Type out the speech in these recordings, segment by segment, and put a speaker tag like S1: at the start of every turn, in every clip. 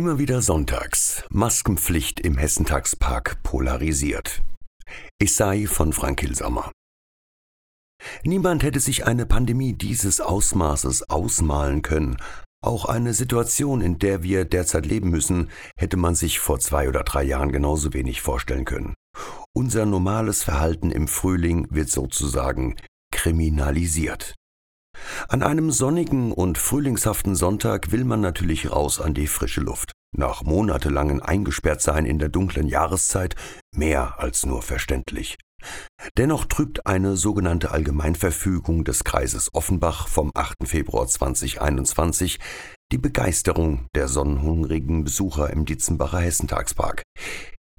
S1: Immer wieder sonntags. Maskenpflicht im Hessentagspark polarisiert. Isai von Frank Hilsammer. Niemand hätte sich eine Pandemie dieses Ausmaßes ausmalen können. Auch eine Situation, in der wir derzeit leben müssen, hätte man sich vor zwei oder drei Jahren genauso wenig vorstellen können. Unser normales Verhalten im Frühling wird sozusagen kriminalisiert. An einem sonnigen und frühlingshaften Sonntag will man natürlich raus an die frische Luft. Nach monatelangen Eingesperrtsein in der dunklen Jahreszeit mehr als nur verständlich. Dennoch trübt eine sogenannte Allgemeinverfügung des Kreises Offenbach vom 8. Februar 2021 die Begeisterung der sonnenhungrigen Besucher im Dietzenbacher Hessentagspark.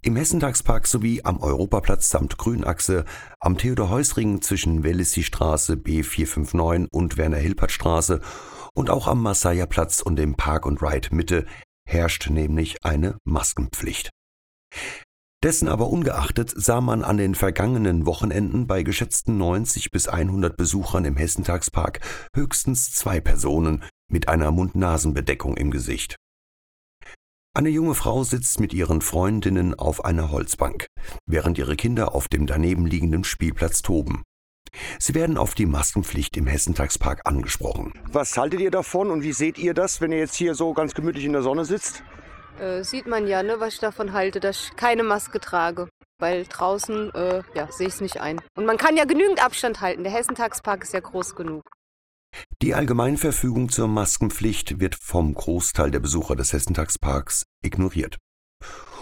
S1: Im Hessentagspark sowie am Europaplatz samt Grünachse, am Theodor-Heuss-Ring zwischen Wellissi-Straße B459 und Werner-Hilpert-Straße und auch am Massaia-Platz und dem Park und Ride Mitte herrscht nämlich eine Maskenpflicht. Dessen aber ungeachtet sah man an den vergangenen Wochenenden bei geschätzten 90 bis 100 Besuchern im Hessentagspark höchstens zwei Personen mit einer Mund-Nasen-Bedeckung im Gesicht. Eine junge Frau sitzt mit ihren Freundinnen auf einer Holzbank, während ihre Kinder auf dem daneben liegenden Spielplatz toben. Sie werden auf die Maskenpflicht im Hessentagspark angesprochen.
S2: Was haltet ihr davon und wie seht ihr das, wenn ihr jetzt hier so ganz gemütlich in der Sonne sitzt?
S3: Äh, sieht man ja, ne, was ich davon halte, dass ich keine Maske trage. Weil draußen, äh, ja, sehe ich es nicht ein. Und man kann ja genügend Abstand halten. Der Hessentagspark ist ja groß genug.
S1: Die Allgemeinverfügung zur Maskenpflicht wird vom Großteil der Besucher des Hessentagsparks ignoriert.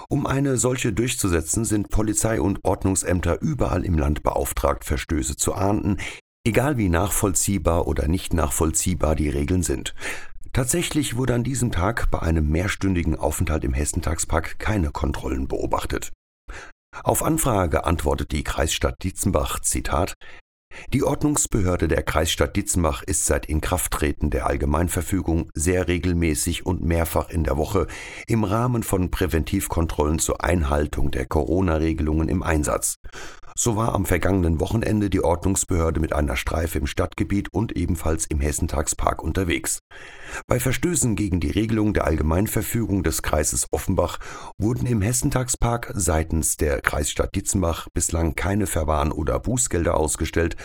S1: Um eine solche durchzusetzen, sind Polizei und Ordnungsämter überall im Land beauftragt, Verstöße zu ahnden, egal wie nachvollziehbar oder nicht nachvollziehbar die Regeln sind. Tatsächlich wurde an diesem Tag bei einem mehrstündigen Aufenthalt im Hessentagspark keine Kontrollen beobachtet. Auf Anfrage antwortet die Kreisstadt Dietzenbach, Zitat, die Ordnungsbehörde der Kreisstadt Dietzenbach ist seit Inkrafttreten der Allgemeinverfügung sehr regelmäßig und mehrfach in der Woche im Rahmen von Präventivkontrollen zur Einhaltung der Corona-Regelungen im Einsatz. So war am vergangenen Wochenende die Ordnungsbehörde mit einer Streife im Stadtgebiet und ebenfalls im Hessentagspark unterwegs. Bei Verstößen gegen die Regelung der Allgemeinverfügung des Kreises Offenbach wurden im Hessentagspark seitens der Kreisstadt Dietzenbach bislang keine Verwarn- oder Bußgelder ausgestellt,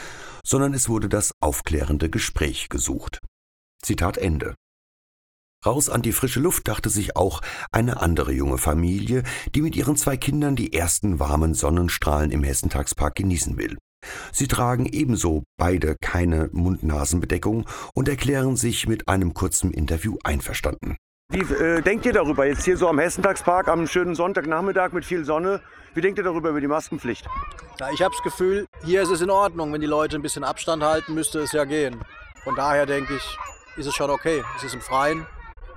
S1: sondern es wurde das aufklärende Gespräch gesucht. Zitat Ende. Raus an die frische Luft dachte sich auch eine andere junge Familie, die mit ihren zwei Kindern die ersten warmen Sonnenstrahlen im Hessentagspark genießen will. Sie tragen ebenso beide keine Mund-Nasen-Bedeckung und erklären sich mit einem kurzen Interview einverstanden.
S2: Wie äh, denkt ihr darüber jetzt hier so am Hessentagspark am schönen Sonntagnachmittag mit viel Sonne? Wie denkt ihr darüber über die Maskenpflicht?
S4: Ja, ich habe das Gefühl, hier ist es in Ordnung. Wenn die Leute ein bisschen Abstand halten, müsste es ja gehen. Von daher denke ich, ist es schon okay. Es ist im Freien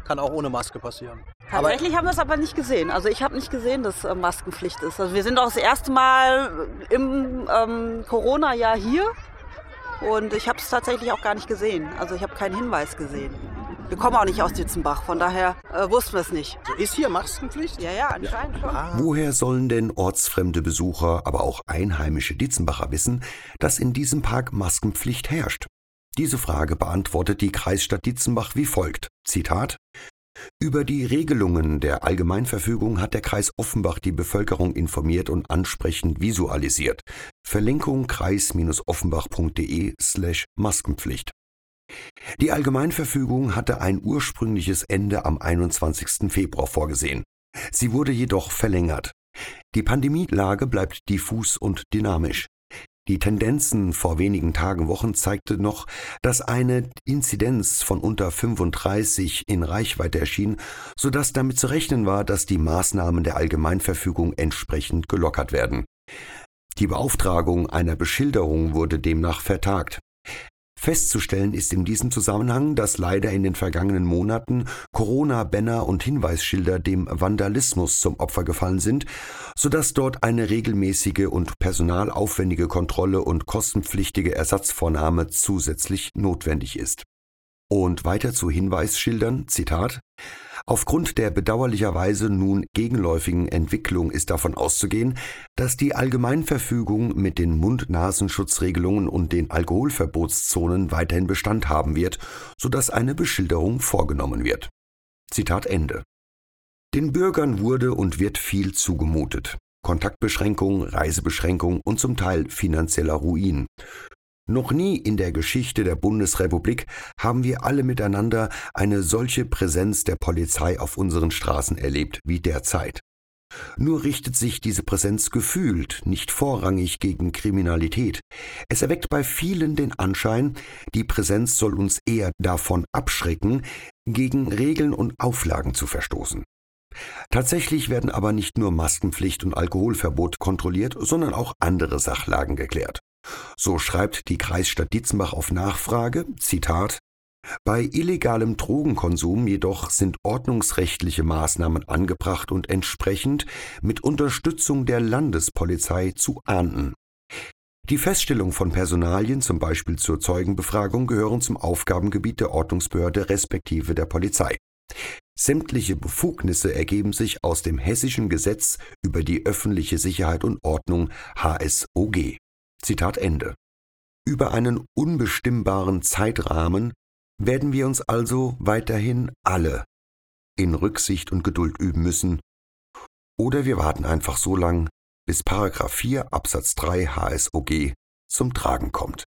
S4: kann auch ohne Maske passieren.
S5: Tatsächlich haben wir es aber nicht gesehen. Also ich habe nicht gesehen, dass äh, Maskenpflicht ist. Also wir sind auch das erste Mal im ähm, Corona-Jahr hier und ich habe es tatsächlich auch gar nicht gesehen. Also ich habe keinen Hinweis gesehen. Wir kommen auch nicht aus Ditzenbach, von daher äh, wussten wir es nicht.
S4: Ist hier Maskenpflicht?
S5: Ja, ja, anscheinend schon.
S1: Ah. Woher sollen denn ortsfremde Besucher, aber auch einheimische Ditzenbacher wissen, dass in diesem Park Maskenpflicht herrscht? Diese Frage beantwortet die Kreisstadt Dietzenbach wie folgt. Zitat über die Regelungen der Allgemeinverfügung hat der Kreis Offenbach die Bevölkerung informiert und ansprechend visualisiert. Verlinkung kreis-offenbach.de slash Maskenpflicht. Die Allgemeinverfügung hatte ein ursprüngliches Ende am 21. Februar vorgesehen. Sie wurde jedoch verlängert. Die Pandemielage bleibt diffus und dynamisch. Die Tendenzen vor wenigen Tagen, Wochen zeigte noch, dass eine Inzidenz von unter 35 in Reichweite erschien, so dass damit zu rechnen war, dass die Maßnahmen der Allgemeinverfügung entsprechend gelockert werden. Die Beauftragung einer Beschilderung wurde demnach vertagt. Festzustellen ist in diesem Zusammenhang, dass leider in den vergangenen Monaten Corona-Banner und Hinweisschilder dem Vandalismus zum Opfer gefallen sind, sodass dort eine regelmäßige und personalaufwendige Kontrolle und kostenpflichtige Ersatzvornahme zusätzlich notwendig ist. Und weiter zu Hinweisschildern, Zitat, Aufgrund der bedauerlicherweise nun gegenläufigen Entwicklung ist davon auszugehen, dass die Allgemeinverfügung mit den Mund-Nasenschutzregelungen und den Alkoholverbotszonen weiterhin Bestand haben wird, sodass eine Beschilderung vorgenommen wird. Zitat Ende Den Bürgern wurde und wird viel zugemutet. Kontaktbeschränkung, Reisebeschränkung und zum Teil finanzieller Ruin. Noch nie in der Geschichte der Bundesrepublik haben wir alle miteinander eine solche Präsenz der Polizei auf unseren Straßen erlebt wie derzeit. Nur richtet sich diese Präsenz gefühlt, nicht vorrangig gegen Kriminalität. Es erweckt bei vielen den Anschein, die Präsenz soll uns eher davon abschrecken, gegen Regeln und Auflagen zu verstoßen. Tatsächlich werden aber nicht nur Maskenpflicht und Alkoholverbot kontrolliert, sondern auch andere Sachlagen geklärt. So schreibt die Kreisstadt Dietzenbach auf Nachfrage, Zitat, bei illegalem Drogenkonsum jedoch sind ordnungsrechtliche Maßnahmen angebracht und entsprechend mit Unterstützung der Landespolizei zu ahnden. Die Feststellung von Personalien, zum Beispiel zur Zeugenbefragung, gehören zum Aufgabengebiet der Ordnungsbehörde respektive der Polizei. Sämtliche Befugnisse ergeben sich aus dem Hessischen Gesetz über die öffentliche Sicherheit und Ordnung HSOG. Zitat Ende. Über einen unbestimmbaren Zeitrahmen werden wir uns also weiterhin alle in Rücksicht und Geduld üben müssen, oder wir warten einfach so lang, bis Paragraph 4 Absatz 3 HSOG zum Tragen kommt.